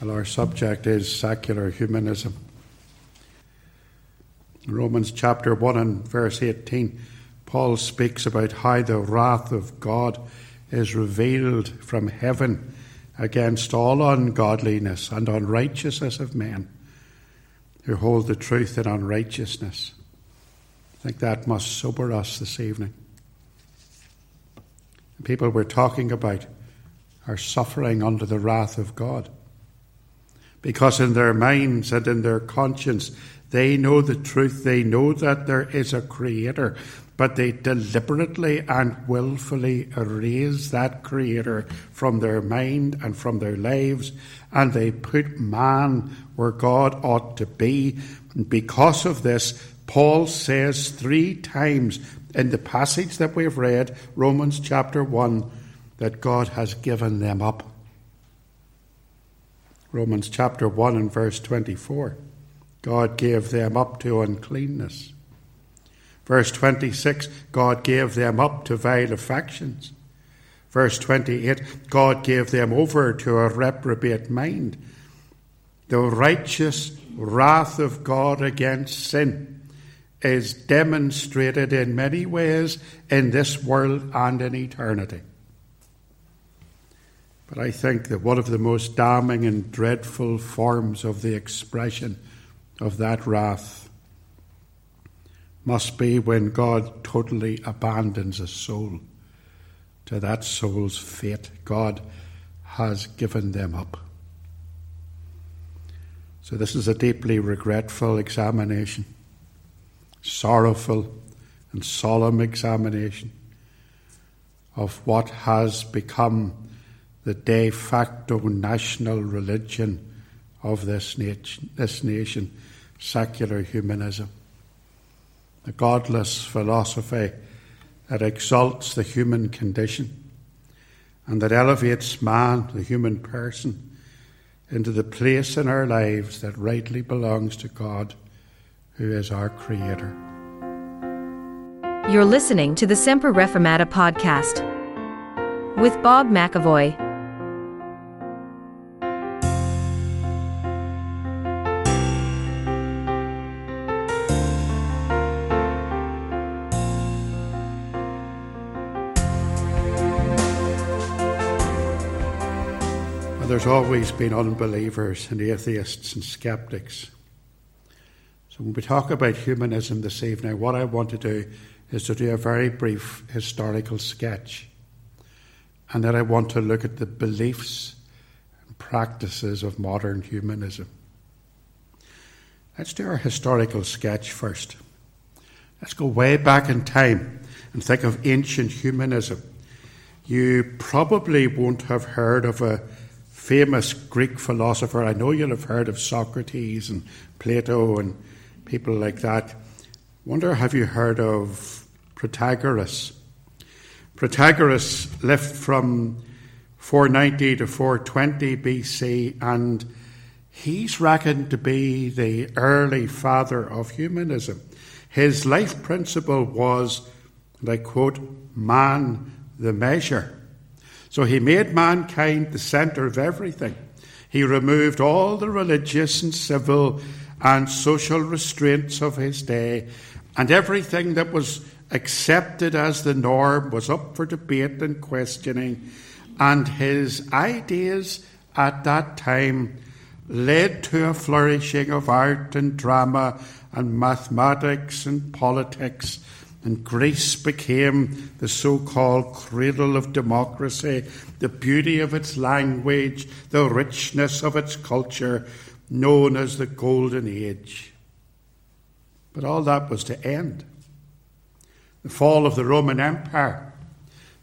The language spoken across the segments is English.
Well, our subject is secular humanism. In Romans chapter 1 and verse 18, Paul speaks about how the wrath of God is revealed from heaven against all ungodliness and unrighteousness of men who hold the truth in unrighteousness. I think that must sober us this evening. The people we're talking about are suffering under the wrath of God because in their minds and in their conscience they know the truth. They know that there is a creator, but they deliberately and willfully erase that creator from their mind and from their lives, and they put man where God ought to be. And because of this, Paul says three times in the passage that we've read, Romans chapter 1, that God has given them up. Romans chapter 1 and verse 24. God gave them up to uncleanness. Verse 26, God gave them up to vile affections. Verse 28, God gave them over to a reprobate mind. The righteous wrath of God against sin is demonstrated in many ways in this world and in eternity. But I think that one of the most damning and dreadful forms of the expression of that wrath must be when God totally abandons a soul to that soul's fate. God has given them up. So, this is a deeply regretful examination, sorrowful and solemn examination of what has become the de facto national religion of this nation, this nation secular humanism. A godless philosophy that exalts the human condition and that elevates man, the human person, into the place in our lives that rightly belongs to God, who is our Creator. You're listening to the Semper Reformata podcast with Bob McAvoy. There's always been unbelievers and atheists and skeptics. So when we talk about humanism this evening, what I want to do is to do a very brief historical sketch. And then I want to look at the beliefs and practices of modern humanism. Let's do our historical sketch first. Let's go way back in time and think of ancient humanism. You probably won't have heard of a famous Greek philosopher. I know you'll have heard of Socrates and Plato and people like that. Wonder, have you heard of Protagoras? Protagoras lived from 490 to 420 BC, and he's reckoned to be the early father of humanism. His life principle was, and I quote, man the measure. So he made mankind the centre of everything. He removed all the religious and civil and social restraints of his day, and everything that was accepted as the norm was up for debate and questioning. And his ideas at that time led to a flourishing of art and drama and mathematics and politics and Greece became the so called cradle of democracy, the beauty of its language, the richness of its culture, known as the Golden Age. But all that was to end. The fall of the Roman Empire,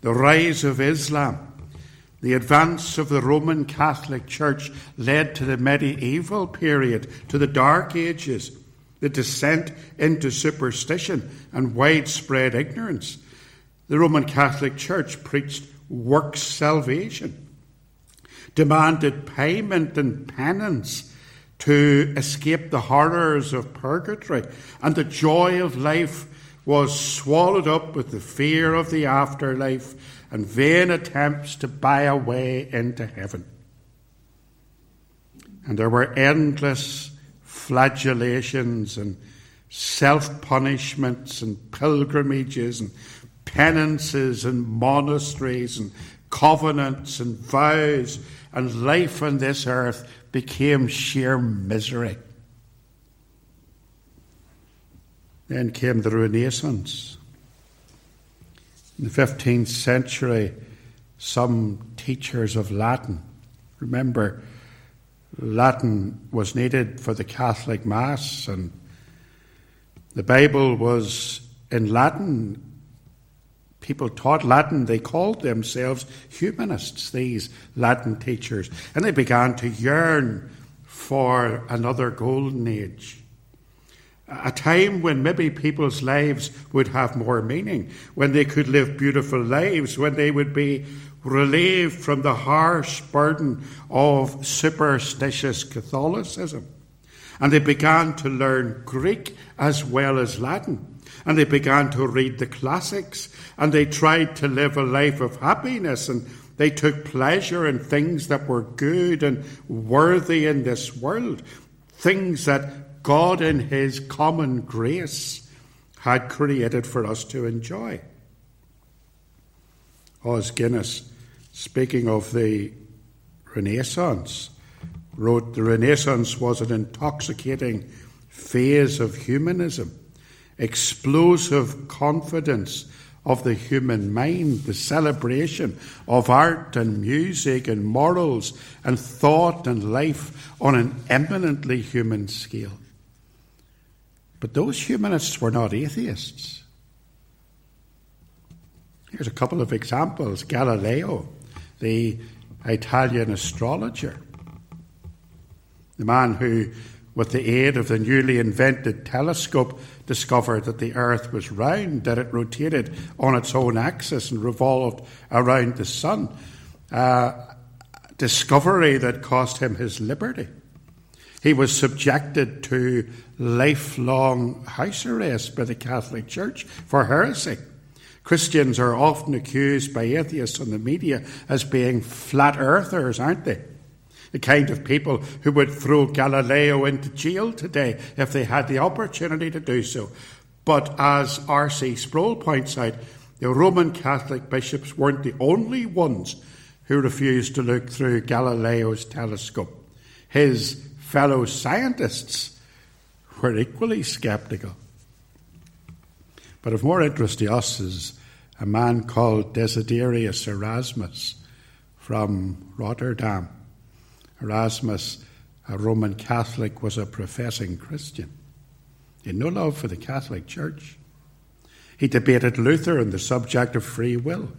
the rise of Islam, the advance of the Roman Catholic Church led to the medieval period, to the Dark Ages the descent into superstition and widespread ignorance. The Roman Catholic Church preached works salvation, demanded payment and penance to escape the horrors of purgatory, and the joy of life was swallowed up with the fear of the afterlife and vain attempts to buy a way into heaven. And there were endless flagellations and self punishments and pilgrimages and penances and monasteries and covenants and vows, and life on this earth became sheer misery. Then came the Renaissance. In the 15th century, some teachers of Latin, remember, Latin was needed for the Catholic Mass, and the Bible was in Latin. People taught Latin. They called themselves humanists, these Latin teachers. And they began to yearn for another golden age. A time when maybe people's lives would have more meaning, when they could live beautiful lives, when they would be relieved from the harsh burden of superstitious Catholicism. And they began to learn Greek as well as Latin. And they began to read the classics. And they tried to live a life of happiness. And they took pleasure in things that were good and worthy in this world. Things that God, in His common grace, had created for us to enjoy. Oh, Os Guinness speaking of the Renaissance, wrote the Renaissance was an intoxicating phase of humanism, explosive confidence of the human mind, the celebration of art and music and morals and thought and life on an eminently human scale. But those humanists were not atheists. Here's a couple of examples Galileo the Italian astrologer, the man who, with the aid of the newly invented telescope, discovered that the Earth was round, that it rotated on its own axis and revolved around the sun. Uh, discovery that cost him his liberty. He was subjected to lifelong house arrest by the Catholic Church for heresy. Christians are often accused by atheists on the media as being flat earthers, aren't they? The kind of people who would throw Galileo into jail today if they had the opportunity to do so. But as R.C. Sproul points out, the Roman Catholic bishops weren't the only ones who refused to look through Galileo's telescope. His fellow scientists were equally sceptical. But of more interest to us is a man called Desiderius Erasmus from Rotterdam. Erasmus, a Roman Catholic, was a professing Christian. He had no love for the Catholic Church. He debated Luther on the subject of free will.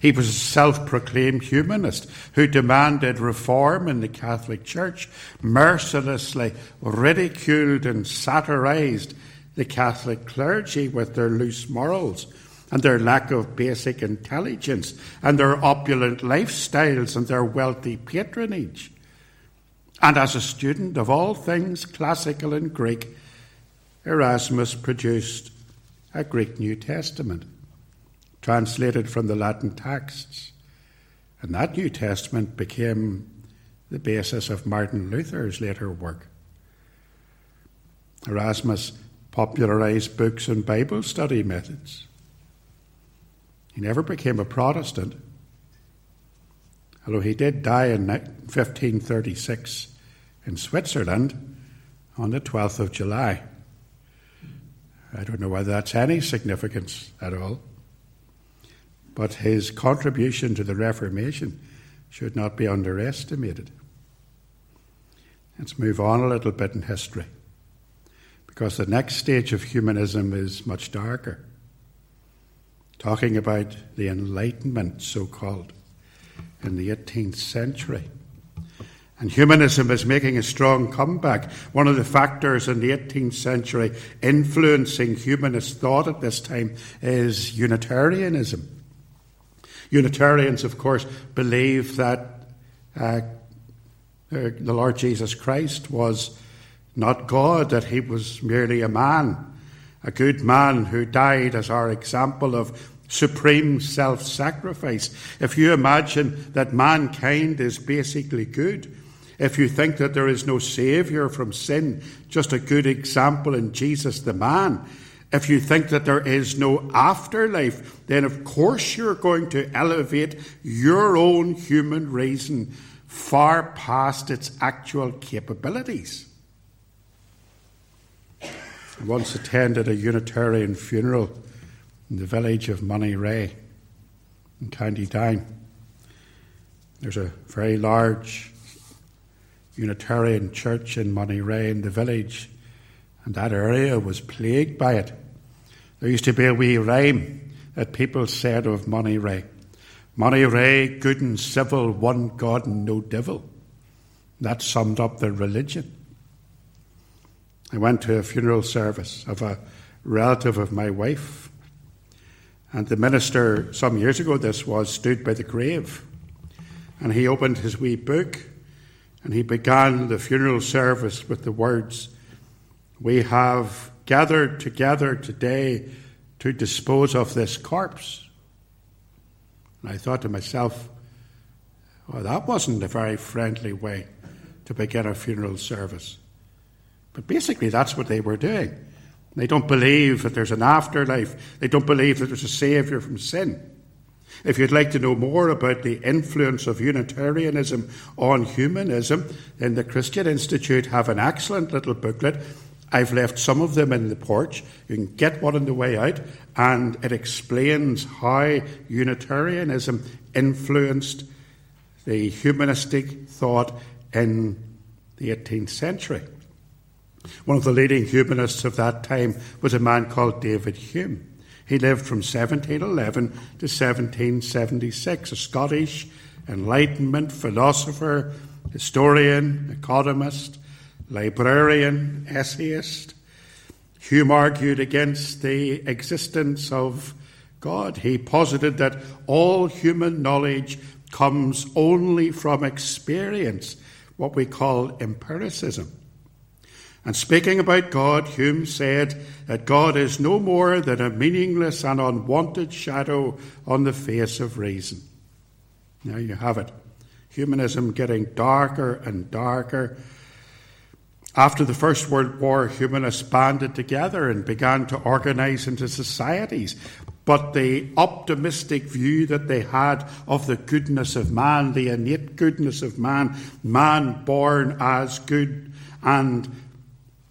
He was a self proclaimed humanist who demanded reform in the Catholic Church, mercilessly ridiculed and satirized the Catholic clergy with their loose morals and their lack of basic intelligence and their opulent lifestyles and their wealthy patronage. And as a student of all things classical and Greek, Erasmus produced a Greek New Testament, translated from the Latin texts. And that New Testament became the basis of Martin Luther's later work. Erasmus popularized books and Bible study methods. He never became a Protestant, although he did die in 1536 in Switzerland on the 12th of July. I don't know whether that's any significance at all, but his contribution to the Reformation should not be underestimated. Let's move on a little bit in history because the next stage of humanism is much darker. Talking about the Enlightenment, so called, in the 18th century. And humanism is making a strong comeback. One of the factors in the 18th century influencing humanist thought at this time is Unitarianism. Unitarians, of course, believe that uh, uh the Lord Jesus Christ was not God, that he was merely a man, a good man who died as our example of supreme self sacrifice. If you imagine that mankind is basically good, if you think that there is no Saviour from sin, just a good example in Jesus the man, if you think that there is no afterlife, then of course you're going to elevate your own human reason far past its actual capabilities. I once attended a Unitarian funeral in the village of Moneyreagh in County Down. There's a very large Unitarian church in Moneyreagh in the village, and that area was plagued by it. There used to be a wee rhyme that people said of Monterey Ray, good and civil, one God and no devil. That summed up their religion. I went to a funeral service of a relative of my wife, and the minister, some years ago, this was, stood by the grave, and he opened his wee book and he began the funeral service with the words, We have gathered together today to dispose of this corpse. And I thought to myself, well, that wasn't a very friendly way to begin a funeral service. But basically, that's what they were doing. They don't believe that there's an afterlife, they don't believe that there's a Saviour from sin. If you'd like to know more about the influence of Unitarianism on humanism, then the Christian Institute have an excellent little booklet. I've left some of them in the porch. You can get one on the way out, and it explains how Unitarianism influenced the humanistic thought in the 18th century. One of the leading humanists of that time was a man called David Hume. He lived from 1711 to 1776, a Scottish Enlightenment philosopher, historian, economist, librarian, essayist. Hume argued against the existence of God. He posited that all human knowledge comes only from experience, what we call empiricism. And speaking about God, Hume said that God is no more than a meaningless and unwanted shadow on the face of reason. Now you have it. Humanism getting darker and darker. After the First World War, humanists banded together and began to organize into societies. But the optimistic view that they had of the goodness of man, the innate goodness of man, man born as good and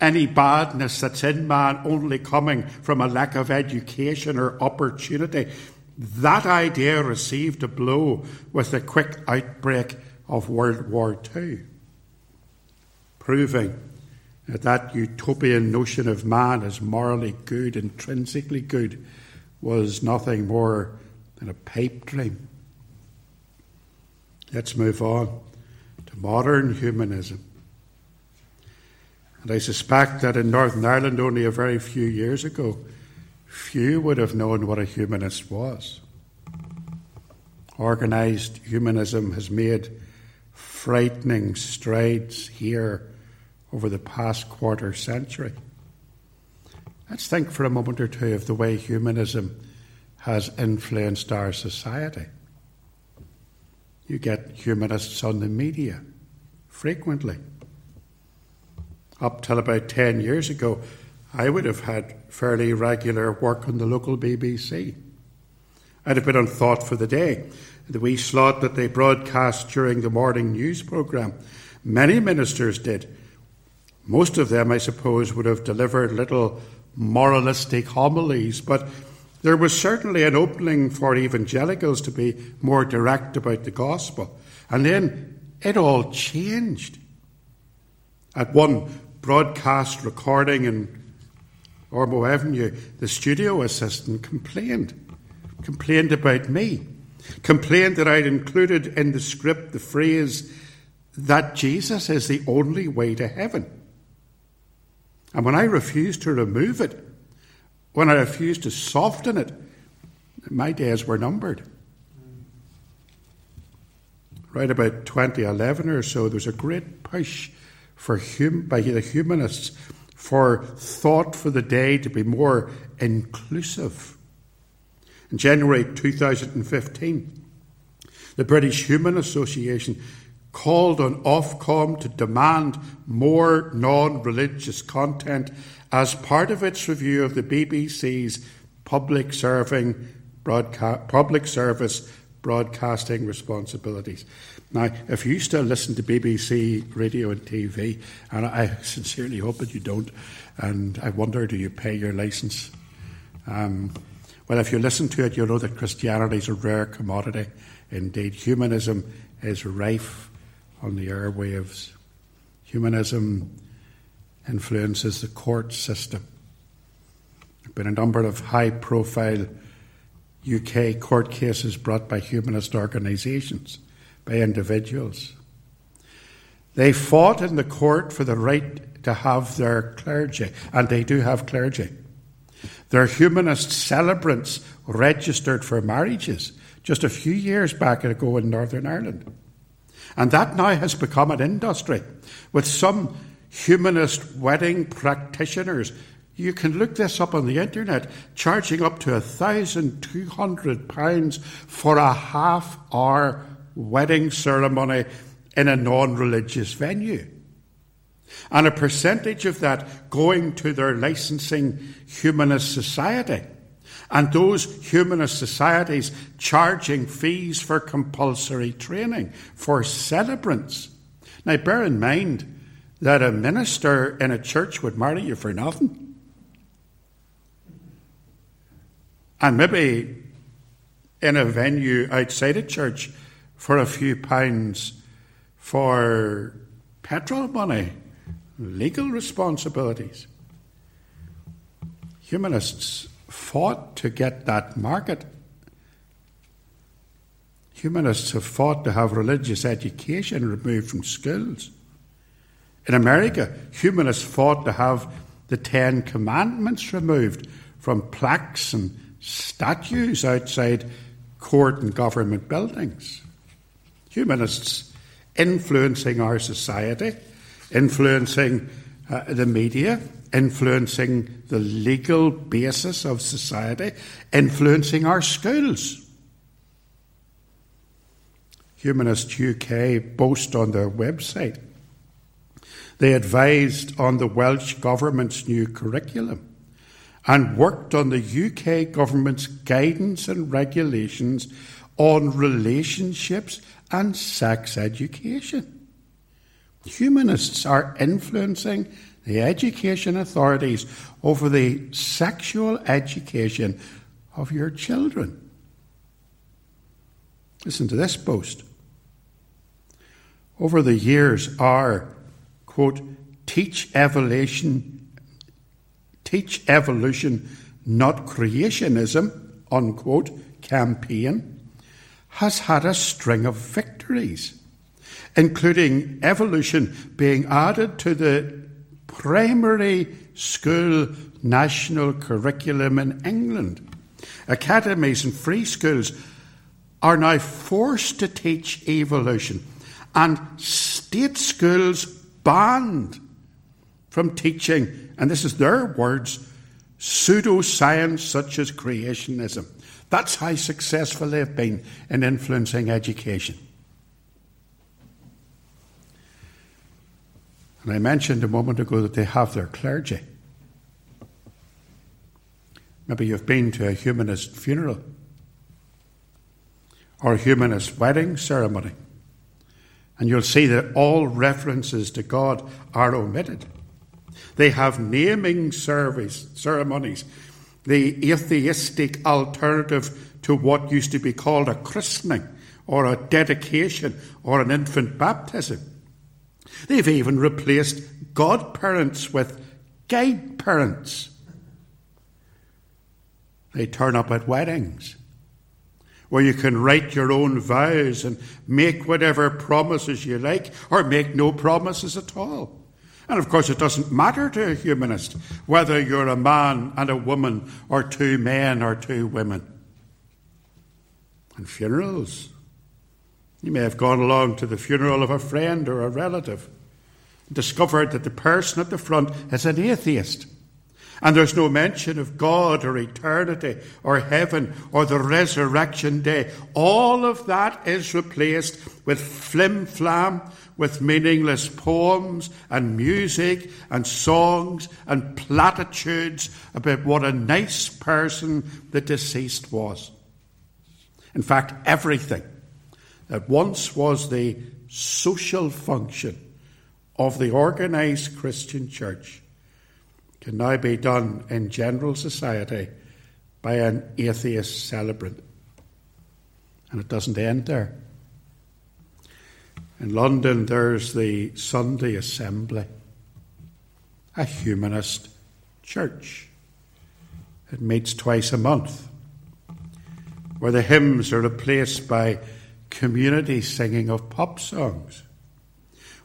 any badness that's in man only coming from a lack of education or opportunity. That idea received a blow with the quick outbreak of World War II, proving that that utopian notion of man as morally good, intrinsically good, was nothing more than a pipe dream. Let's move on to modern humanism. And I suspect that in Northern Ireland, only a very few years ago, few would have known what a humanist was. Organised humanism has made frightening strides here over the past quarter century. Let's think for a moment or two of the way humanism has influenced our society. You get humanists on the media frequently up till about 10 years ago, I would have had fairly regular work on the local BBC. I'd have been on Thought for the Day, the wee slot that they broadcast during the morning news programme. Many ministers did. Most of them, I suppose, would have delivered little moralistic homilies, but there was certainly an opening for evangelicals to be more direct about the gospel. And then it all changed. At one broadcast recording in Ormeau Avenue, the studio assistant complained, complained about me, complained that I'd included in the script the phrase that Jesus is the only way to heaven. And when I refused to remove it, when I refused to soften it, my days were numbered. Right about 2011 or so, there was a great push for hum, by the humanists for thought for the day to be more inclusive. In January 2015, the British Humanist Association called on Ofcom to demand more non religious content as part of its review of the BBC's public serving broadca- public service broadcasting responsibilities. Now, if you still listen to BBC radio and TV, and I sincerely hope that you don't, and I wonder, do you pay your license? Um, well, if you listen to it, you'll know that Christianity is a rare commodity. Indeed, humanism is rife on the airwaves. Humanism influences the court system. There have been a number of high profile UK court cases brought by humanist organisations, by individuals. They fought in the court for the right to have their clergy, and they do have clergy. Their humanist celebrants registered for marriages just a few years back ago in Northern Ireland. And that now has become an industry with some humanist wedding practitioners. You can look this up on the internet, charging up to £1,200 for a half hour wedding ceremony in a non religious venue. And a percentage of that going to their licensing humanist society. And those humanist societies charging fees for compulsory training for celebrants. Now, bear in mind that a minister in a church would marry you for nothing. And maybe in a venue outside a church for a few pounds for petrol money, legal responsibilities. Humanists fought to get that market. Humanists have fought to have religious education removed from schools. In America, humanists fought to have the Ten Commandments removed from plaques and statues outside court and government buildings. Humanists influencing our society, influencing uh, the media, influencing the legal basis of society, influencing our schools. Humanist UK boast on their website they advised on the Welsh Government's new curriculum and worked on the UK Government's guidance and regulations on relationships and sex education. Humanists are influencing the education authorities over the sexual education of your children. Listen to this boast. Over the years, our quote, teach evolution, teach evolution, not creationism, unquote, campaign has had a string of victories, including evolution being added to the primary school national curriculum in England. Academies and free schools are now forced to teach evolution, and state schools banned from teaching, and this is their words, pseudoscience such as creationism. That's how successful they've been in influencing education. And I mentioned a moment ago that they have their clergy. Maybe you've been to a humanist funeral or a humanist wedding ceremony. And you'll see that all references to God are omitted. They have naming service, ceremonies, the atheistic alternative to what used to be called a christening or a dedication or an infant baptism. They've even replaced godparents with guide parents. They turn up at weddings where you can write your own vows and make whatever promises you like, or make no promises at all. And of course, it doesn't matter to a humanist whether you're a man and a woman, or two men or two women. And funerals. You may have gone along to the funeral of a friend or a relative, and discovered that the person at the front is an atheist. And there's no mention of God or eternity or heaven or the resurrection day. All of that is replaced with flim flam, with meaningless poems and music and songs and platitudes about what a nice person the deceased was. In fact, everything that once was the social function of the organized Christian church can now be done in general society by an atheist celebrant. And it doesn't end there. In London, there's the Sunday Assembly, a humanist church. It meets twice a month, where the hymns are replaced by community singing of pop songs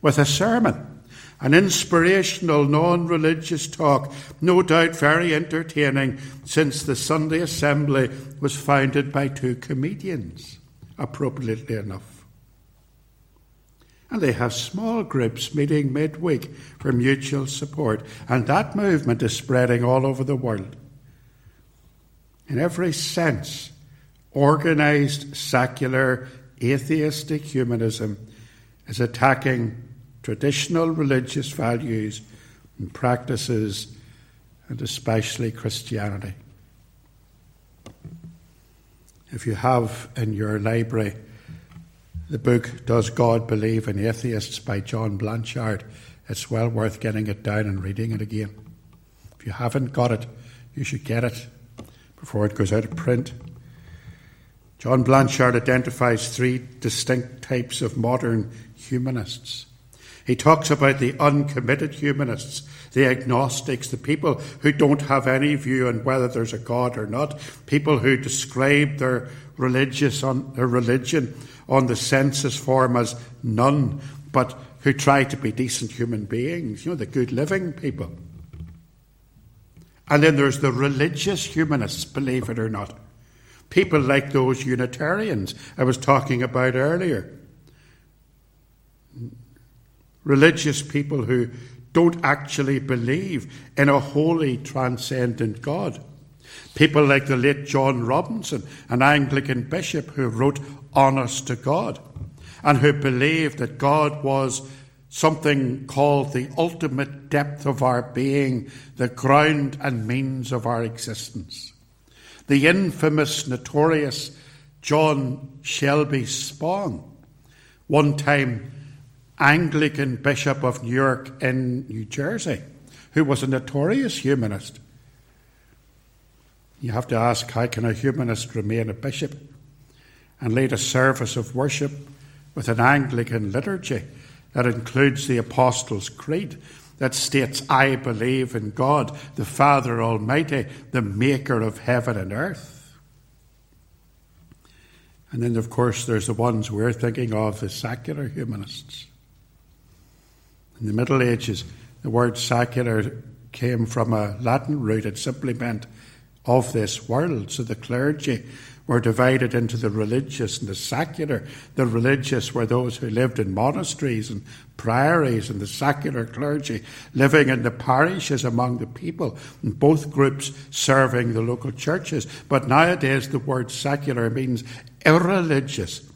with a sermon, an inspirational, non religious talk, no doubt very entertaining, since the Sunday Assembly was founded by two comedians, appropriately enough. And they have small groups meeting midweek for mutual support, and that movement is spreading all over the world. In every sense, organized, secular, atheistic humanism is attacking traditional religious values and practices, and especially Christianity. If you have in your library the book Does God Believe in Atheists by John Blanchard, it's well worth getting it down and reading it again. If you haven't got it, you should get it before it goes out of print. John Blanchard identifies three distinct types of modern humanists he talks about the uncommitted humanists, the agnostics, the people who don't have any view on whether there's a God or not, people who describe their religious their religion on the census form as none, but who try to be decent human beings, you know, the good living people. And then there's the religious humanists, believe it or not. People like those Unitarians I was talking about earlier religious people who don't actually believe in a holy, transcendent God. People like the late John Robinson, an Anglican bishop who wrote Honest to God, and who believed that God was something called the ultimate depth of our being, the ground and means of our existence. The infamous, notorious John Shelby Spong, one time Anglican Bishop of Newark in New Jersey, who was a notorious humanist. You have to ask how can a humanist remain a bishop and lead a service of worship with an Anglican liturgy that includes the Apostles' Creed that states, I believe in God, the Father Almighty, the maker of heaven and earth. And then, of course, there's the ones we're thinking of, the secular humanists. In the Middle Ages, the word secular came from a Latin root. It simply meant of this world. So the clergy were divided into the religious and the secular. The religious were those who lived in monasteries and priories, and the secular clergy living in the parishes among the people, and both groups serving the local churches. But nowadays, the word secular means irreligious,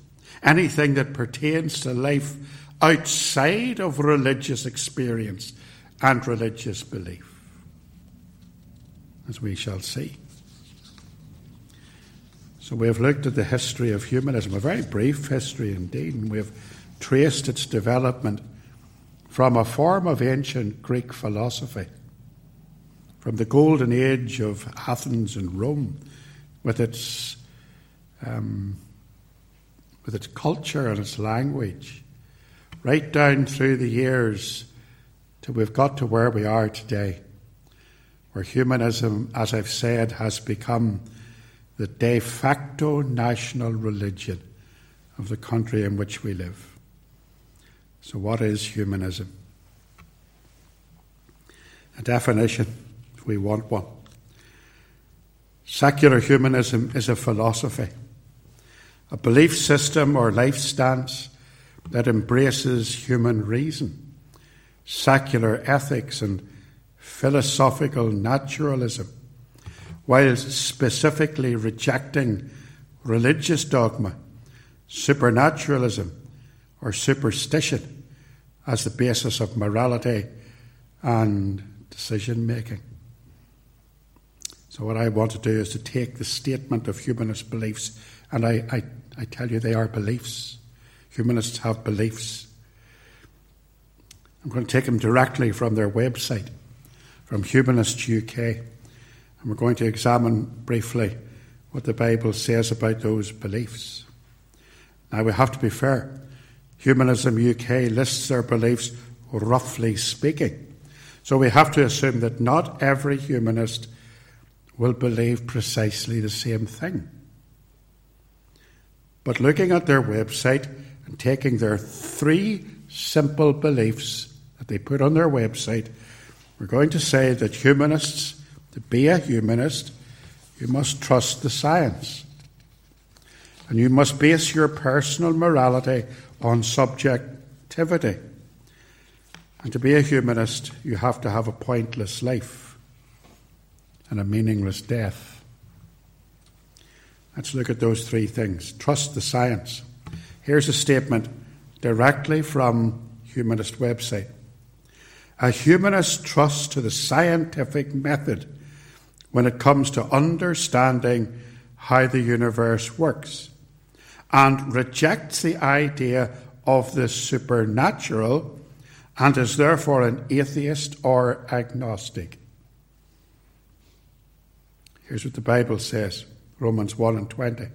anything that pertains to life outside of religious experience and religious belief, as we shall see. So, we have looked at the history of humanism, a very brief history indeed, and we have traced its development from a form of ancient Greek philosophy, from the golden age of Athens and Rome, with its, um, with its culture and its language right down through the years till we've got to where we are today, where humanism, as I've said, has become the de facto national religion of the country in which we live. So, what is humanism? A definition, if we want one. Secular humanism is a philosophy, a belief system or life stance that embraces human reason, secular ethics, and philosophical naturalism, while specifically rejecting religious dogma, supernaturalism, or superstition as the basis of morality and decision making. So, what I want to do is to take the statement of humanist beliefs, and I, I, I tell you they are beliefs. Humanists have beliefs. I'm going to take them directly from their website, from Humanists UK, and we're going to examine briefly what the Bible says about those beliefs. Now, we have to be fair. Humanism UK lists their beliefs roughly speaking. So we have to assume that not every humanist will believe precisely the same thing. But looking at their website and taking their three simple beliefs that they put on their website, we're going to say that humanists, to be a humanist, you must trust the science. And you must base your personal morality on subjectivity. And to be a humanist, you have to have a pointless life and a meaningless death. Let's look at those three things. Trust the science. Here's a statement directly from Humanist website. A humanist trusts to the scientific method when it comes to understanding how the universe works and rejects the idea of the supernatural and is therefore an atheist or agnostic. Here's what the Bible says Romans 1 and 20.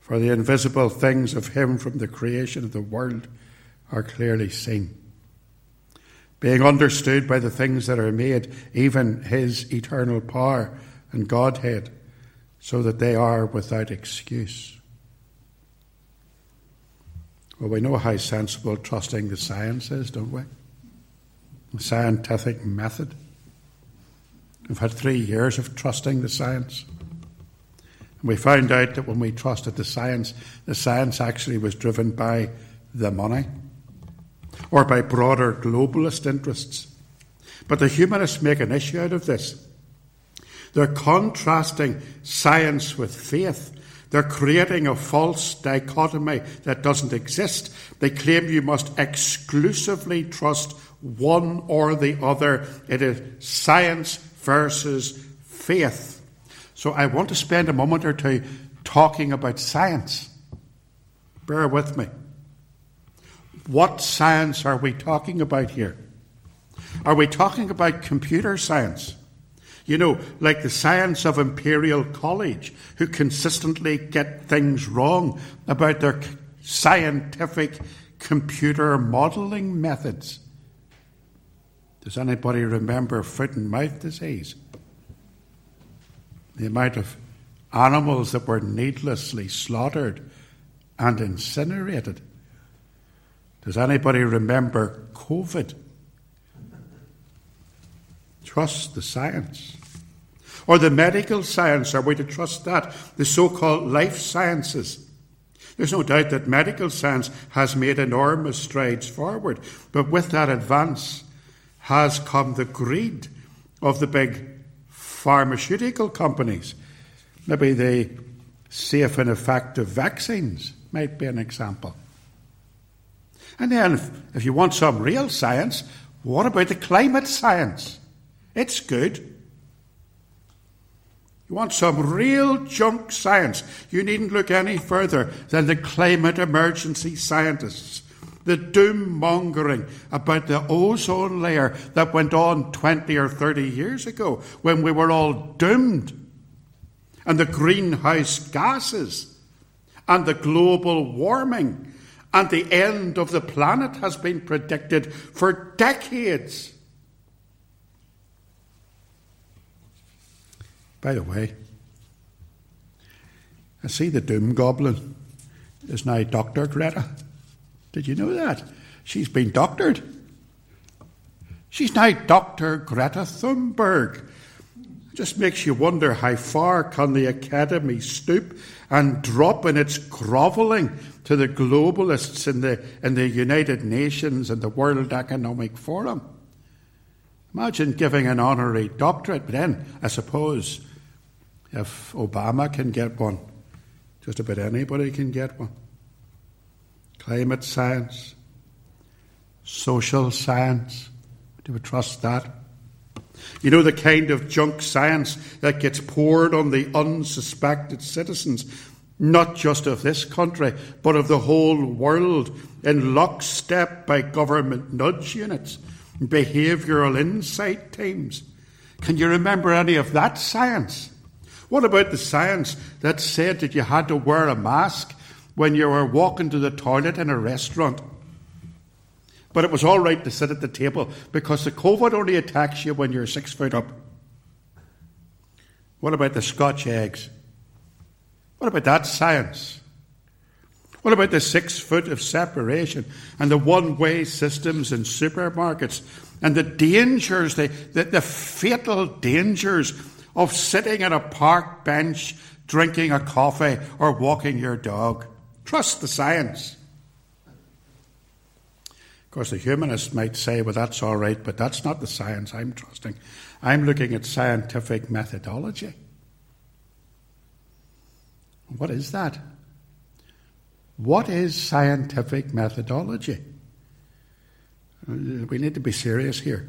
For the invisible things of Him from the creation of the world are clearly seen, being understood by the things that are made, even His eternal power and Godhead, so that they are without excuse. Well, we know how sensible trusting the science is, don't we? The scientific method. We've had three years of trusting the science. And we found out that when we trusted the science, the science actually was driven by the money or by broader globalist interests. But the humanists make an issue out of this. They're contrasting science with faith they're creating a false dichotomy that doesn't exist. They claim you must exclusively trust one or the other. It is science versus faith. So I want to spend a moment or two talking about science. Bear with me. What science are we talking about here? Are we talking about computer science? You know, like the science of Imperial College, who consistently get things wrong about their scientific computer modelling methods. Does anybody remember foot and mouth disease? The amount of animals that were needlessly slaughtered and incinerated. Does anybody remember COVID? Trust the science. Or the medical science, are we to trust that? The so called life sciences. There's no doubt that medical science has made enormous strides forward, but with that advance has come the greed of the big pharmaceutical companies. Maybe the safe and effective vaccines might be an example. And then, if, if you want some real science, what about the climate science? It's good. You want some real junk science? You needn't look any further than the climate emergency scientists. The doom mongering about the ozone layer that went on 20 or 30 years ago when we were all doomed. And the greenhouse gases and the global warming and the end of the planet has been predicted for decades. By the way, I see the Doom Goblin is now Dr. Greta. Did you know that? She's been doctored. She's now Dr. Greta Thunberg. It just makes you wonder how far can the Academy stoop and drop in its grovelling to the globalists in the, in the United Nations and the World Economic Forum. Imagine giving an honorary doctorate, but then I suppose if Obama can get one, just about anybody can get one. Climate science, social science, do we trust that? You know, the kind of junk science that gets poured on the unsuspected citizens, not just of this country, but of the whole world, in lockstep by government nudge units, behavioural insight teams. Can you remember any of that science? What about the science that said that you had to wear a mask when you were walking to the toilet in a restaurant? But it was all right to sit at the table because the COVID only attacks you when you're six foot up. What about the Scotch eggs? What about that science? What about the six foot of separation and the one way systems in supermarkets and the dangers, the, the, the, fatal dangers of sitting at a park bench drinking a coffee or walking your dog? Trust the science. Of course, the humanist might say, well, that's all right, but that's not the science I'm trusting. I'm looking at scientific methodology. What is that? What is scientific methodology? Uh, we need to be serious here.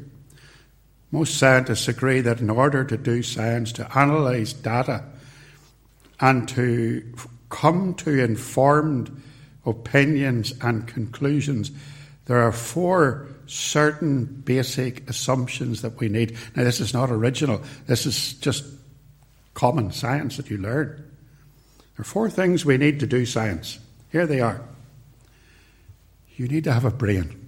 Most scientists agree that in order to do science, to analyze data, and to come to informed opinions and conclusions, there are four certain basic assumptions that we need. Now, this is not original, this is just common science that you learn. There are four things we need to do science. Here they are. You need to have a brain.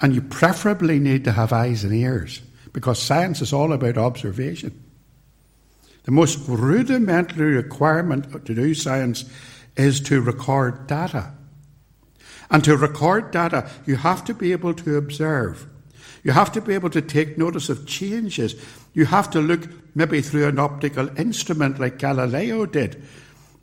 And you preferably need to have eyes and ears because science is all about observation. The most rudimentary requirement to do science is to record data. And to record data, you have to be able to observe. You have to be able to take notice of changes. You have to look maybe through an optical instrument like Galileo did.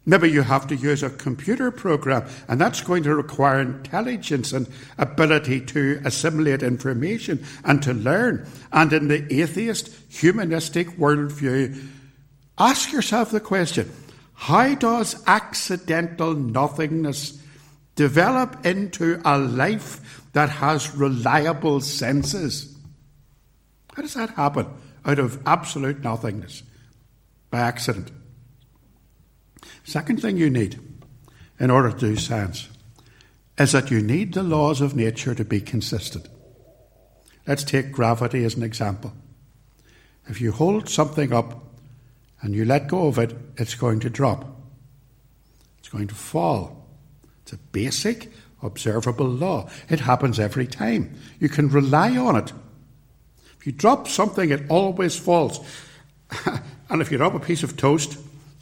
Maybe you have to use a computer program, and that's going to require intelligence and ability to assimilate information and to learn. And in the atheist, humanistic worldview, ask yourself the question how does accidental nothingness develop into a life that has reliable senses? How does that happen out of absolute nothingness by accident? Second thing you need in order to do science is that you need the laws of nature to be consistent. Let's take gravity as an example. If you hold something up and you let go of it, it's going to drop. It's going to fall. It's a basic, observable law. It happens every time. You can rely on it. If you drop something, it always falls. and if you drop a piece of toast,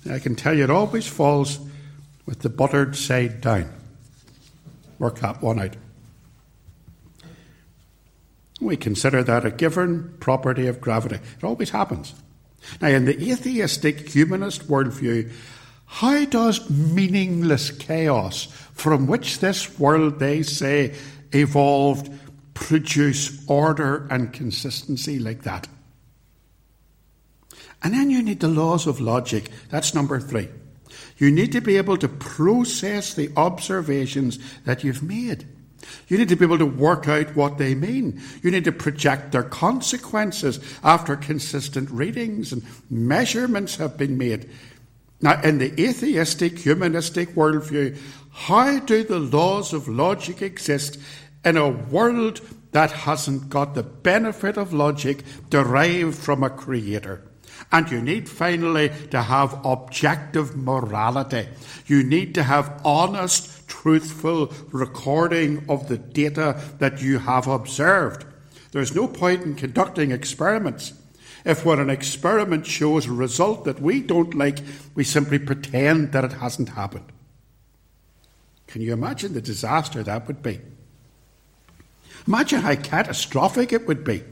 I can tell you it always falls with the buttered side down. Work that one out. We consider that a given property of gravity. It always happens. Now, in the atheistic humanist worldview, how does meaningless chaos, from which this world, they say, evolved, produce order and consistency like that? And then you need the laws of logic. That's number three. You need to be able to process the observations that you've made. You need to be able to work out what they mean. You need to project their consequences after consistent readings and measurements have been made. Now, in the atheistic, humanistic worldview, how do the laws of logic exist in a world that hasn't got the benefit of logic derived from a creator? And you need finally to have objective morality. You need to have honest truthful recording of the data that you have observed. There's no point in conducting experiments if when an experiment shows a result that we don't like, we simply pretend that it hasn't happened. Can you imagine the disaster that would be? Imagine how catastrophic it would be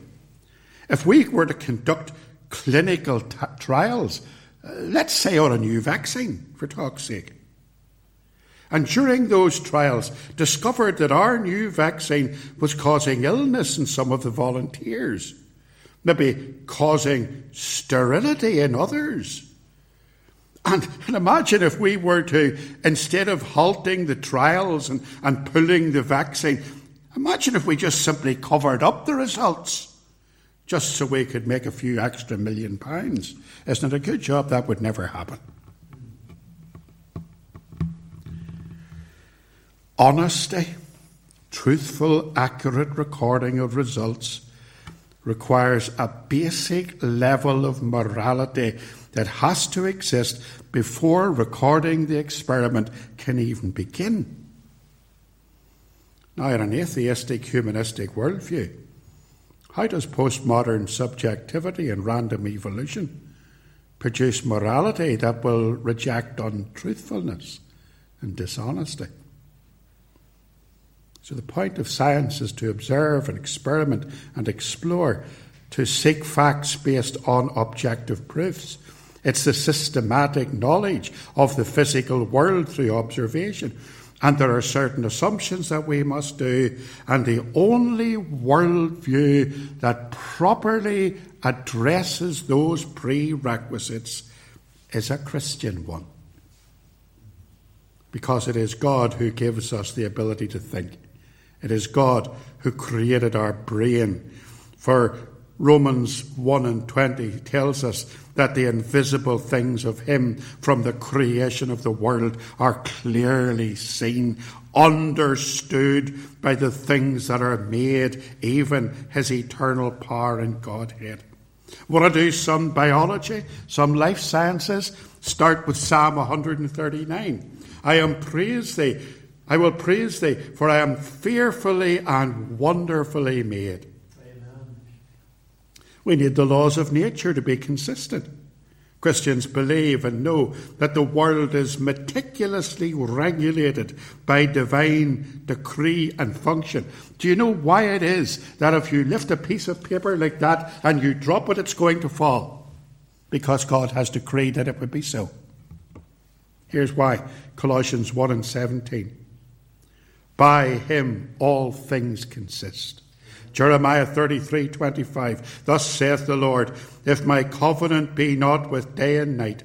if we were to conduct clinical t- trials, uh, let's say on a new vaccine, for talk's sake. and during those trials discovered that our new vaccine was causing illness in some of the volunteers, maybe causing sterility in others. And, and, imagine if we were to, instead of halting the trials and, and pulling the vaccine, imagine if we just simply covered up the results just so we could make a few extra million pounds. Isn't it a good job? That would never happen. Honesty, truthful, accurate recording of results requires a basic level of morality that has to exist before recording the experiment can even begin. Now, an atheistic, humanistic worldview, how does postmodern subjectivity and random evolution produce morality that will reject untruthfulness and dishonesty? So, the point of science is to observe and experiment and explore, to seek facts based on objective proofs. It's the systematic knowledge of the physical world through observation. And there are certain assumptions that we must do, and the only worldview that properly addresses those prerequisites is a Christian one. Because it is God who gives us the ability to think. It is God who created our brain. For Romans 1 and 20 tells us that the invisible things of Him from the creation of the world are clearly seen, understood by the things that are made, even His eternal power and Godhead. Want to do some biology, some life sciences? Start with Psalm 139. I am praise thee I will praise thee, for I am fearfully and wonderfully made. We need the laws of nature to be consistent. Christians believe and know that the world is meticulously regulated by divine decree and function. Do you know why it is that if you lift a piece of paper like that and you drop it, it's going to fall? Because God has decreed that it would be so. Here's why Colossians 1 and 17. By him all things consist. Jeremiah 33 25. Thus saith the Lord, If my covenant be not with day and night,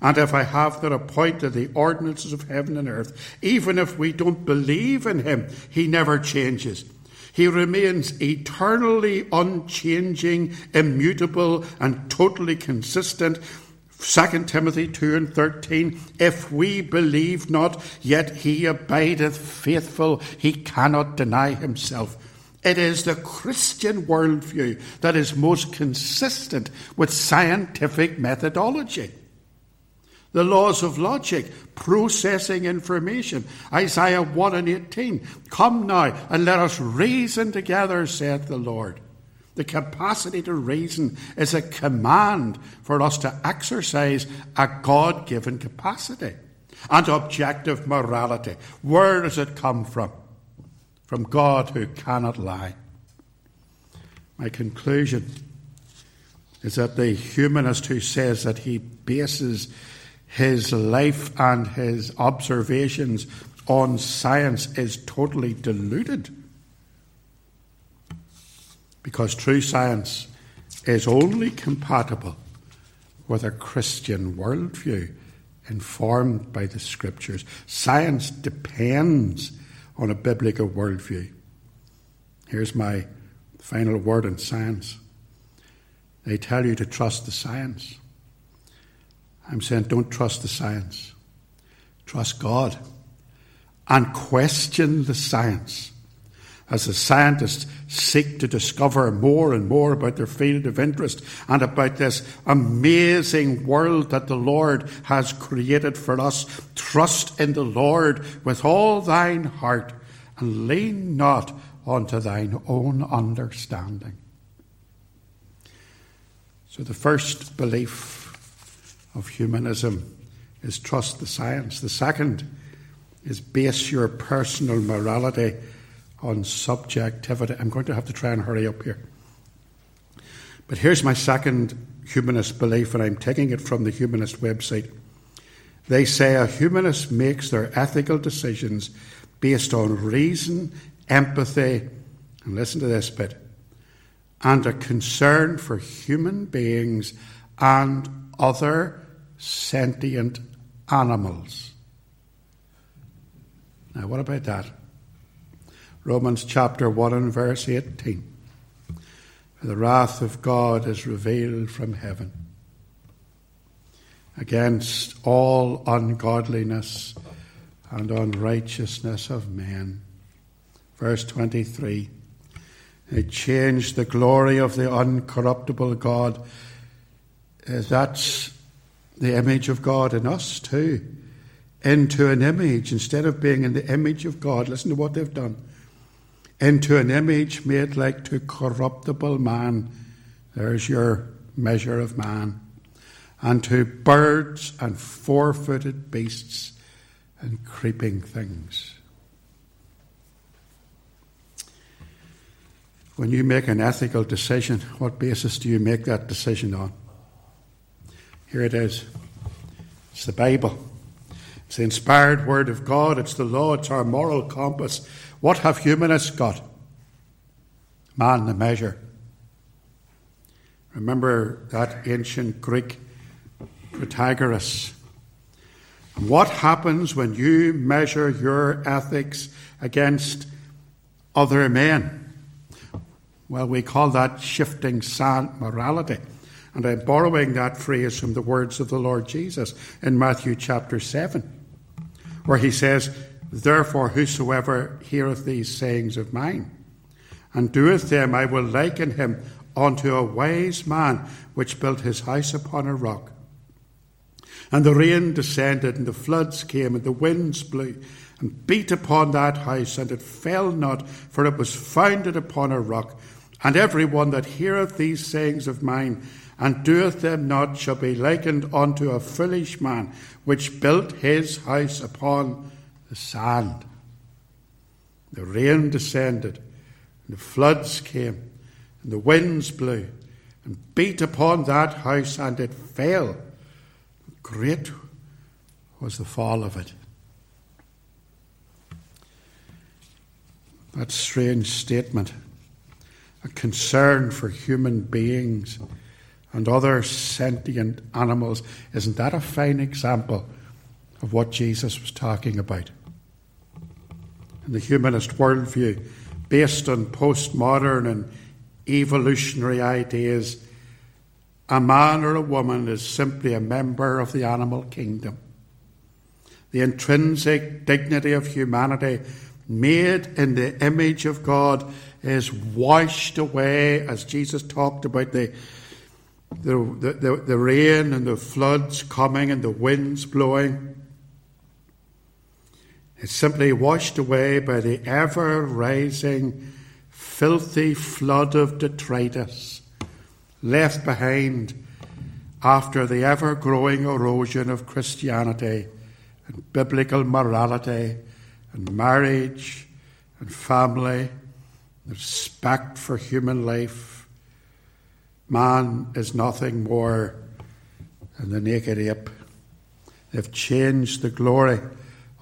and if I have not appointed the ordinances of heaven and earth, even if we don't believe in him, he never changes. He remains eternally unchanging, immutable, and totally consistent 2 Timothy 2 and 13, if we believe not, yet he abideth faithful, he cannot deny himself. It is the Christian worldview that is most consistent with scientific methodology. The laws of logic, processing information. Isaiah 1 and 18. Come now and let us reason together, saith the Lord. The capacity to reason is a command for us to exercise a God given capacity and objective morality. Where does it come from? From God who cannot lie. My conclusion is that the humanist who says that he bases his life and his observations on science is totally deluded because true science is only compatible with a Christian worldview informed by the scriptures. Science depends on a biblical worldview. Here's my final word on science. They tell you to trust the science. I'm saying don't trust the science. Trust God. And question the science as the scientists seek to discover more and more about their field of interest and about this amazing world that the Lord has created for us. Trust in the Lord with all thine heart and lean not unto thine own understanding. So, the first belief of humanism is trust the science. The second is base your personal morality on subjectivity. I'm going to have to try and hurry up here. But here's my second humanist belief, and I'm taking it from the humanist website. They say a humanist makes their ethical decisions based on reason, empathy, and listen to this bit, and a concern for human beings and other sentient animals. Now, what about that? Romans chapter 1 and verse 18. The wrath of God is revealed from heaven against all ungodliness and unrighteousness of men. Verse 23 They changed the glory of the uncorruptible God. Uh, that's the image of God in us too, into an image instead of being in the image of God. Listen to what they've done. Into an image made like to corruptible man. There's your measure of man. And to birds and four footed beasts and creeping things. When you make an ethical decision, what basis do you make that decision on? Here it is. It's the Bible. It's the inspired Word of God. It's the law. It's our moral compass. What have humanists got? Man, the measure. Remember that ancient Greek Protagoras. What happens when you measure your ethics against other men? Well, we call that shifting sand morality. And I'm borrowing that phrase from the words of the Lord Jesus in Matthew chapter 7, where he says, Therefore, whosoever heareth these sayings of mine and doeth them, I will liken him unto a wise man which built his house upon a rock. And the rain descended, and the floods came, and the winds blew, and beat upon that house, and it fell not, for it was founded upon a rock. And every one that heareth these sayings of mine, and doeth them not shall be likened unto a foolish man which built his house upon the sand. The rain descended, and the floods came, and the winds blew, and beat upon that house, and it fell. Great was the fall of it. That strange statement, a concern for human beings and other sentient animals. Isn't that a fine example of what Jesus was talking about? In the humanist worldview, based on postmodern and evolutionary ideas, a man or a woman is simply a member of the animal kingdom. The intrinsic dignity of humanity, made in the image of God, is washed away, as Jesus talked about the the, the, the, rain and the floods coming and the winds blowing. It's simply washed away by the ever rising, filthy flood of detritus left behind after the ever growing erosion of Christianity and biblical morality and marriage and family, and respect for human life Man is nothing more than the naked ape. They've changed the glory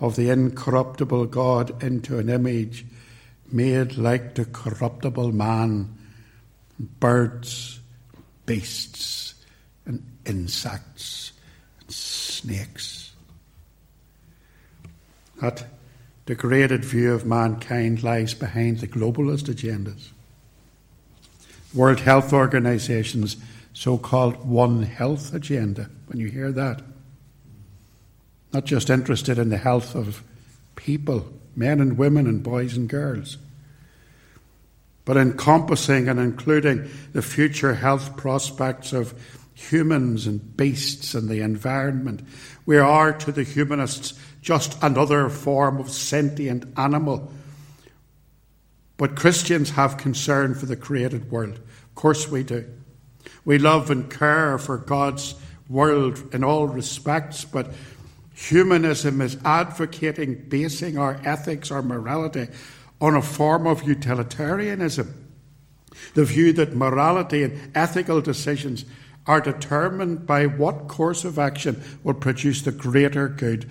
of the incorruptible God into an image made like the corruptible man, birds, beasts, and insects, and snakes. That degraded view of mankind lies behind the globalist agendas. World Health Organization's so called One Health agenda, when you hear that. Not just interested in the health of people, men and women, and boys and girls, but encompassing and including the future health prospects of humans and beasts and the environment. We are to the humanists just another form of sentient animal. But Christians have concern for the created world. Of course we do. We love and care for God's world in all respects, but humanism is advocating basing our ethics, our morality, on a form of utilitarianism. The view that morality and ethical decisions are determined by what course of action will produce the greater good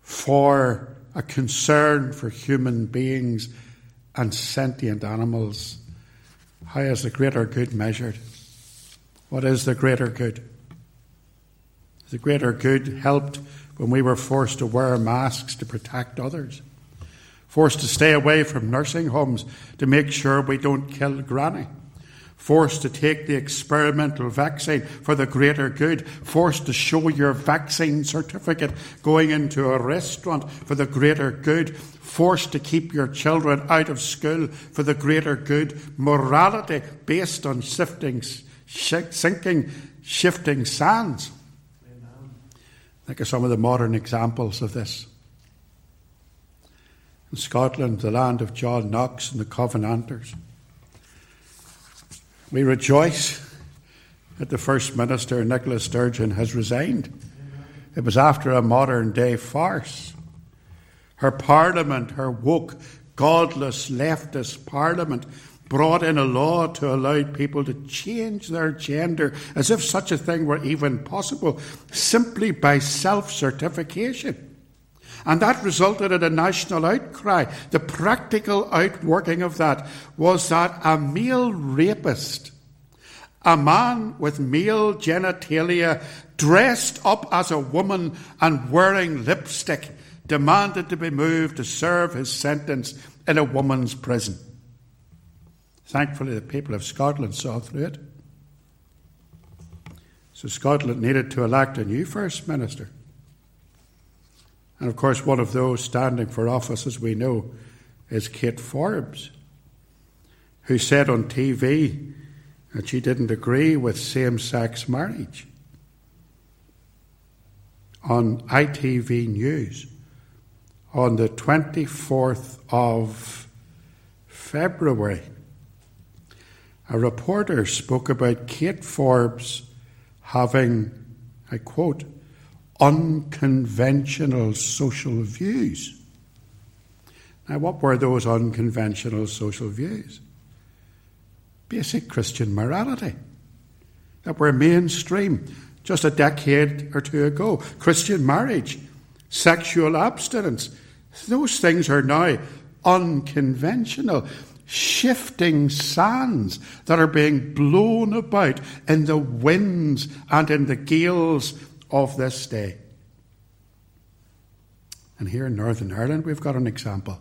for a concern for human beings and sentient animals. How is the greater good measured? What is the greater good? The greater good helped when we were forced to wear masks to protect others, forced to stay away from nursing homes to make sure we don't kill granny forced to take the experimental vaccine for the greater good, forced to show your vaccine certificate going into a restaurant for the greater good, forced to keep your children out of school for the greater good, morality based on shifting, sinking, shifting sands. Think of some of the modern examples of this. In Scotland, the land of John Knox and the Covenanters. We rejoice that the First Minister, Nicola Sturgeon, has resigned. It was after a modern day farce. Her parliament, her woke, godless, leftist parliament, brought in a law to allow people to change their gender as if such a thing were even possible, simply by self certification. And that resulted in a national outcry. The practical outworking of that was that a male rapist, a man with male genitalia, dressed up as a woman and wearing lipstick, demanded to be moved to serve his sentence in a woman's prison. Thankfully, the people of Scotland saw through it. So Scotland needed to elect a new First Minister. And of course, one of those standing for office, as we know, is Kate Forbes, who said on TV that she didn't agree with same sex marriage. On ITV News on the 24th of February, a reporter spoke about Kate Forbes having, I quote, unconventional social views. Now, what were those unconventional social views? Basic Christian morality that were mainstream just a decade or two ago. Christian marriage, sexual abstinence, those things are now unconventional, shifting sands that are being blown about in the winds and in the gales of this day. And here in Northern Ireland, we've got an example.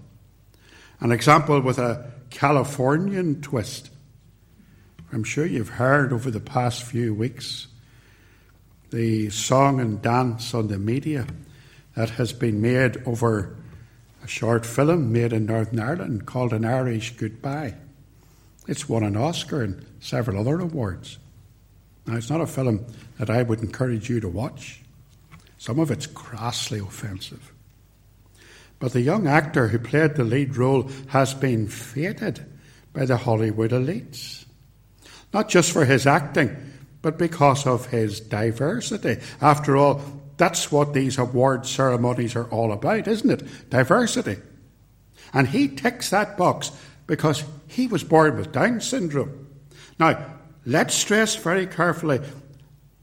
An example with a Californian twist. I'm sure you've heard over the past few weeks the song and dance on the media that has been made over a short film made in Northern Ireland called An Irish Goodbye. It's won an Oscar and several other awards. Now, it's not a film that I would encourage you to watch. Some of it's crassly offensive. But the young actor who played the lead role has been feted by the Hollywood elites. Not just for his acting, but because of his diversity. After all, that's what these award ceremonies are all about, isn't it? Diversity. And he ticks that box because he was born with Down syndrome. Now, let's stress very carefully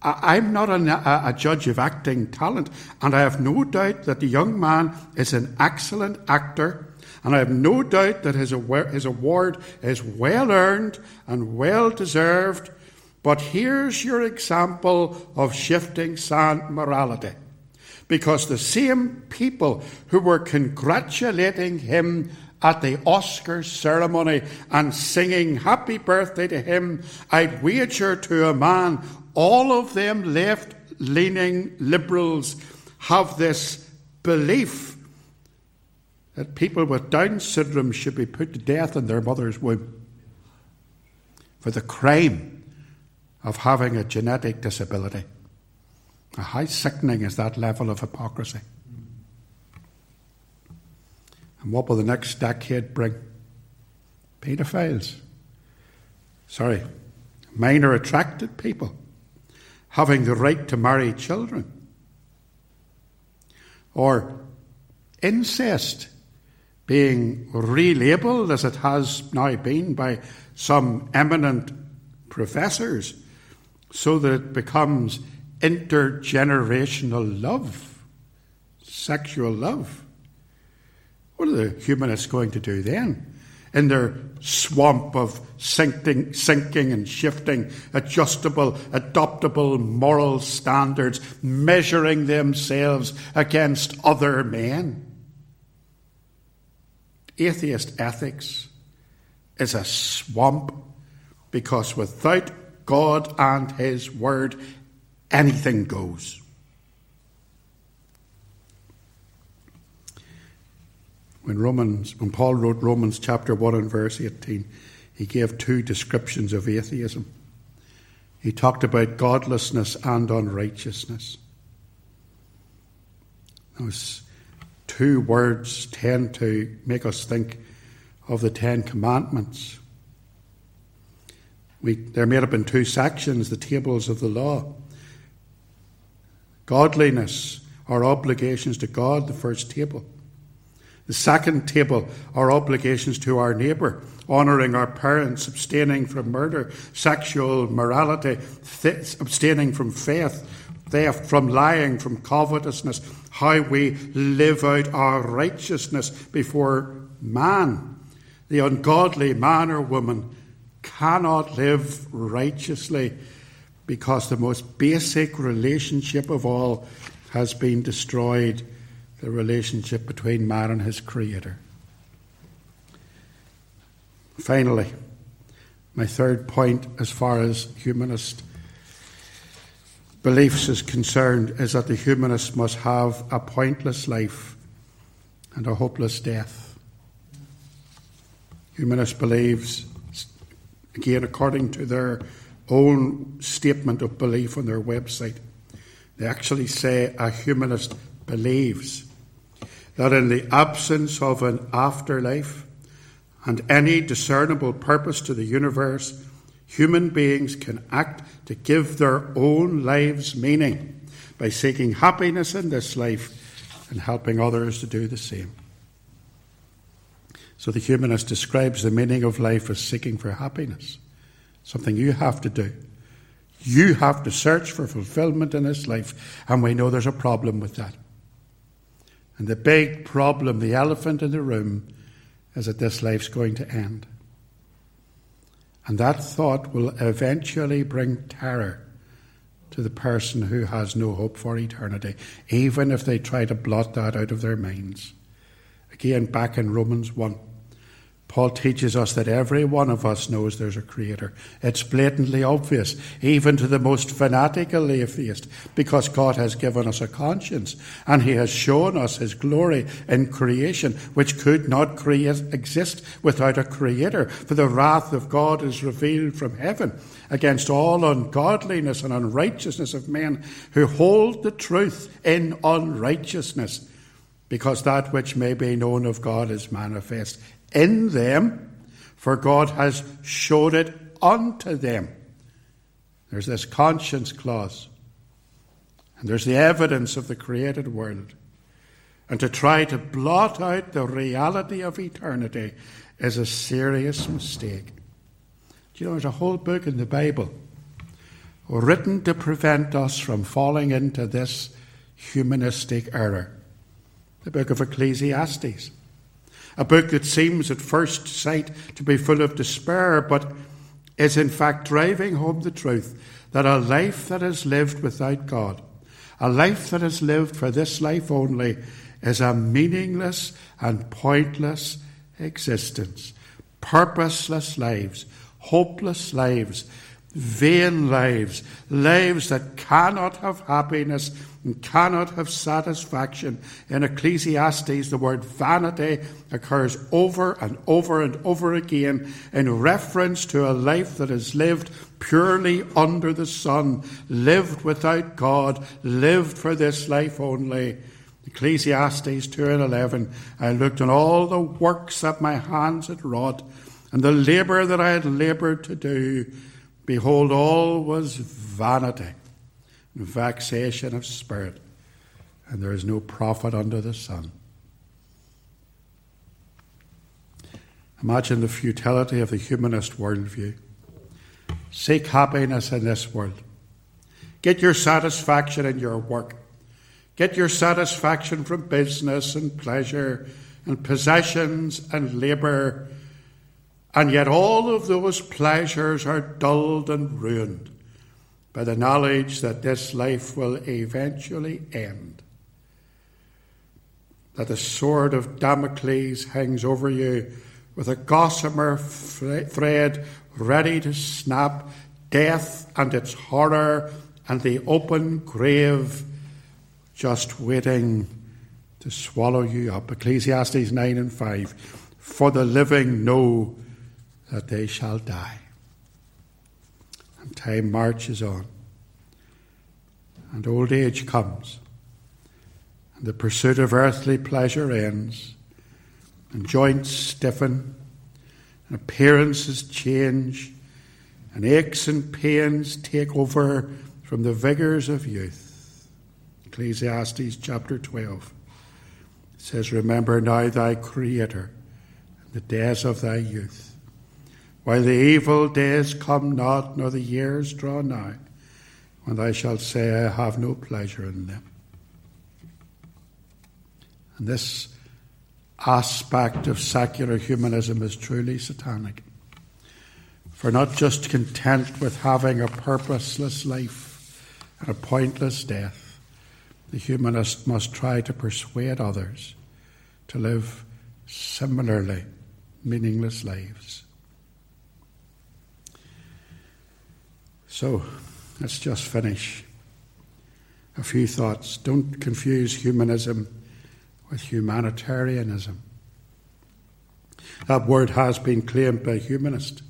I'm not a, a, judge of acting talent, and I have no doubt that the young man is an excellent actor, and I have no doubt that his, his award is well earned and well deserved. But here's your example of shifting sand morality. Because the same people who were congratulating him at the Oscar ceremony and singing happy birthday to him, I'd wager to a man all of them left leaning liberals have this belief that people with Down syndrome should be put to death in their mother's womb for the crime of having a genetic disability. How sickening is that level of hypocrisy? And what will the next decade bring? Pedophiles. Sorry, minor attracted people having the right to marry children. Or incest being relabeled as it has now been by some eminent professors so that it becomes intergenerational love, sexual love. What are the humanists going to do then? In their swamp of sinking, sinking and shifting, adjustable, adoptable moral standards, measuring themselves against other men. Atheist ethics is a swamp because without God and His Word, anything goes. When Romans, when Paul wrote Romans chapter 1 and verse 18, he gave two descriptions of atheism. He talked about godlessness and unrighteousness. Those two words tend to make us think of the Ten Commandments. We, they're made up in two sections the tables of the law. Godliness, our obligations to God, the first table. The second table, our obligations to our neighbour, honouring our parents, abstaining from murder, sexual morality, th- abstaining from faith, theft, from lying, from covetousness, how we live out our righteousness before man. The ungodly man or woman cannot live righteously because the most basic relationship of all has been destroyed the relationship between man and his Creator. Finally, my third point, as far as humanist beliefs is concerned, is that the humanist must have a pointless life and a hopeless death. Humanist believes, again, according to their own statement of belief on their website, they actually say a humanist believes that in the absence of an afterlife and any discernible purpose to the universe, human beings can act to give their own lives meaning by seeking happiness in this life and helping others to do the same. So the humanist describes the meaning of life as seeking for happiness, something you have to do. You have to search for fulfillment in this life, and we know there's a problem with that. And the big problem, the elephant in the room, is that this life's going to end. And that thought will eventually bring terror to the person who has no hope for eternity, even if they try to blot that out of their minds. Again, back in Romans 1. Paul teaches us that every one of us knows there's a creator. It's blatantly obvious, even to the most fanatical atheist, because God has given us a conscience and he has shown us his glory in creation, which could not create, exist without a creator. For the wrath of God is revealed from heaven against all ungodliness and unrighteousness of men who hold the truth in unrighteousness because that which may be known of God is manifest in them, for God has showed it unto them. There's this conscience clause, and there's the evidence of the created world. And to try to blot out the reality of eternity is a serious mistake. Do you know, there's a whole book in the Bible written to prevent us from falling into this humanistic error the book of Ecclesiastes a book that seems at first sight to be full of despair, but is in fact driving home the truth that a life that is lived without God, a life that is lived for this life only, is a meaningless and pointless existence. Purposeless lives, hopeless lives, vain lives, lives that cannot have happiness and cannot have satisfaction. In Ecclesiastes, the word vanity occurs over and over and over again in reference to a life that is lived purely under the sun, lived without God, lived for this life only. Ecclesiastes 2 and 11. I looked on all the works that my hands had wrought, and the labour that I had laboured to do Behold, all was vanity and vexation of spirit, and there is no profit under the sun. Imagine the futility of the humanist worldview. Seek happiness in this world. Get your satisfaction in your work. Get your satisfaction from business and pleasure and possessions and labour. And yet, all of those pleasures are dulled and ruined by the knowledge that this life will eventually end. That the sword of Damocles hangs over you with a gossamer thread ready to snap death and its horror and the open grave just waiting to swallow you up. Ecclesiastes 9 and 5. For the living know that they shall die. And time marches on. And old age comes. And the pursuit of earthly pleasure ends. And joints stiffen. And appearances change. And aches and pains take over from the vigours of youth. Ecclesiastes chapter 12 says, Remember now thy Creator the days of thy youth, while the evil days come not, nor the years draw nigh, when thou shalt say, I have no pleasure in them. And this aspect of secular humanism is truly satanic. For not just content with having a purposeless life, and a pointless death, the humanist must try to persuade others to live similarly meaningless lives. So, let's just finish. A few thoughts. Don't confuse humanism with humanitarianism. That word has been claimed by humanists,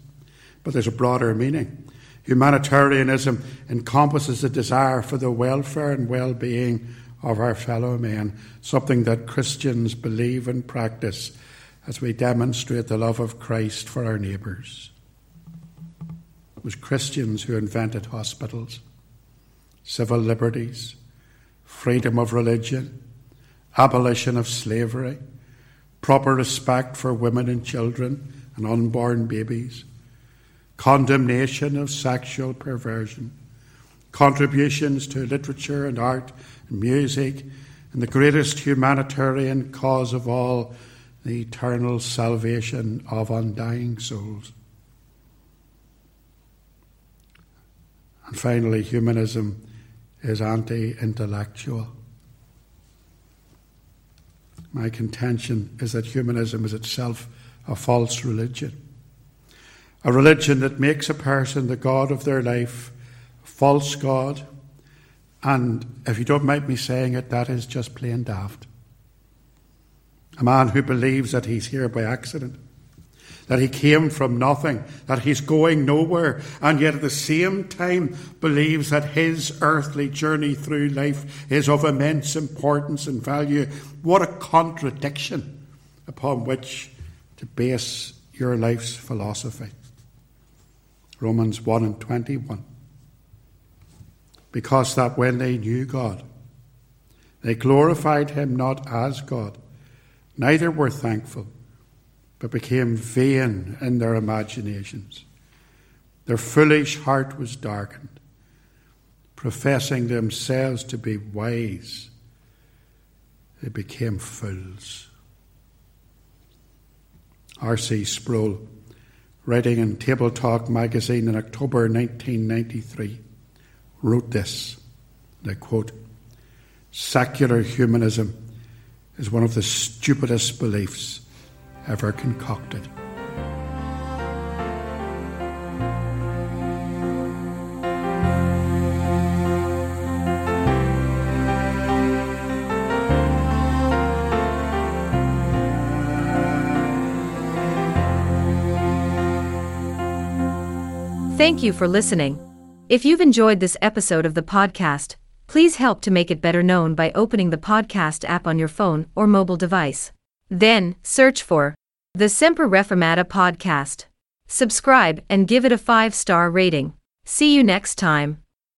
but there's a broader meaning. Humanitarianism encompasses a desire for the welfare and well being of our fellow men, something that Christians believe and practice as we demonstrate the love of Christ for our neighbours. It was Christians who invented hospitals, civil liberties, freedom of religion, abolition of slavery, proper respect for women and children and unborn babies condemnation of sexual perversion, contributions to literature and art and music, and the greatest humanitarian cause of all, the eternal salvation of undying souls. And finally, humanism is anti intellectual. My contention is that humanism is itself a false religion a religion that makes a person the God of their life, a false God. And if you don't mind me saying it, that is just plain daft. A man who believes that he's here by accident, that he came from nothing, that he's going nowhere, and yet at the same time believes that his earthly journey through life is of immense importance and value. What a contradiction upon which to base your life's philosophy. Romans 1 and 21. Because that when they knew God, they glorified him not as God, neither were thankful, but became vain in their imaginations. Their foolish heart was darkened, professing themselves to be wise. They became fools. R.C. Sproul writing in Table Talk magazine in October 1993, wrote this, and I quote, Secular humanism is one of the stupidest beliefs ever concocted. Thank you for listening. If you've enjoyed this episode of the podcast, please help to make it better known by opening the podcast app on your phone or mobile device. Then, search for the Semper Reformata podcast. Subscribe and give it a five star rating. See you next time.